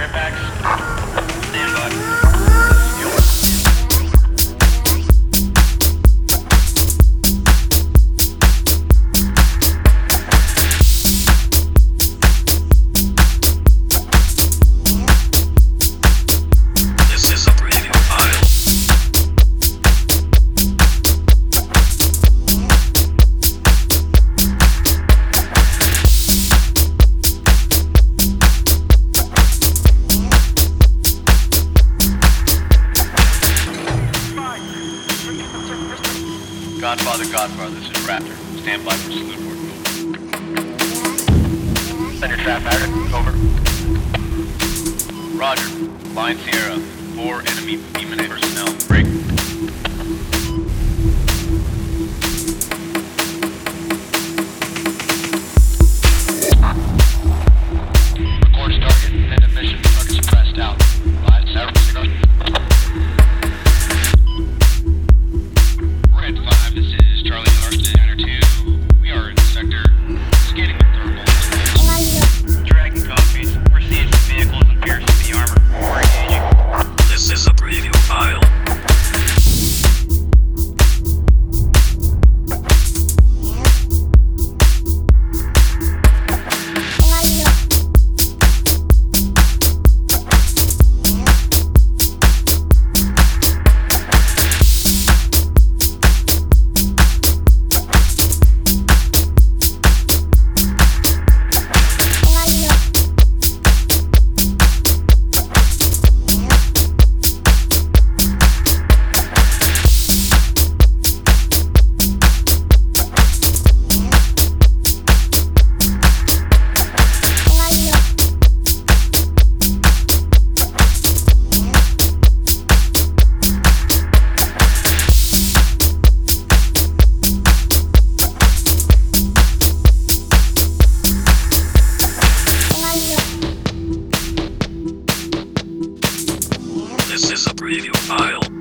right back. Stand by for salute work. Send your trap pattern. Over. Roger. Line Sierra. Four enemy B personnel. preview file.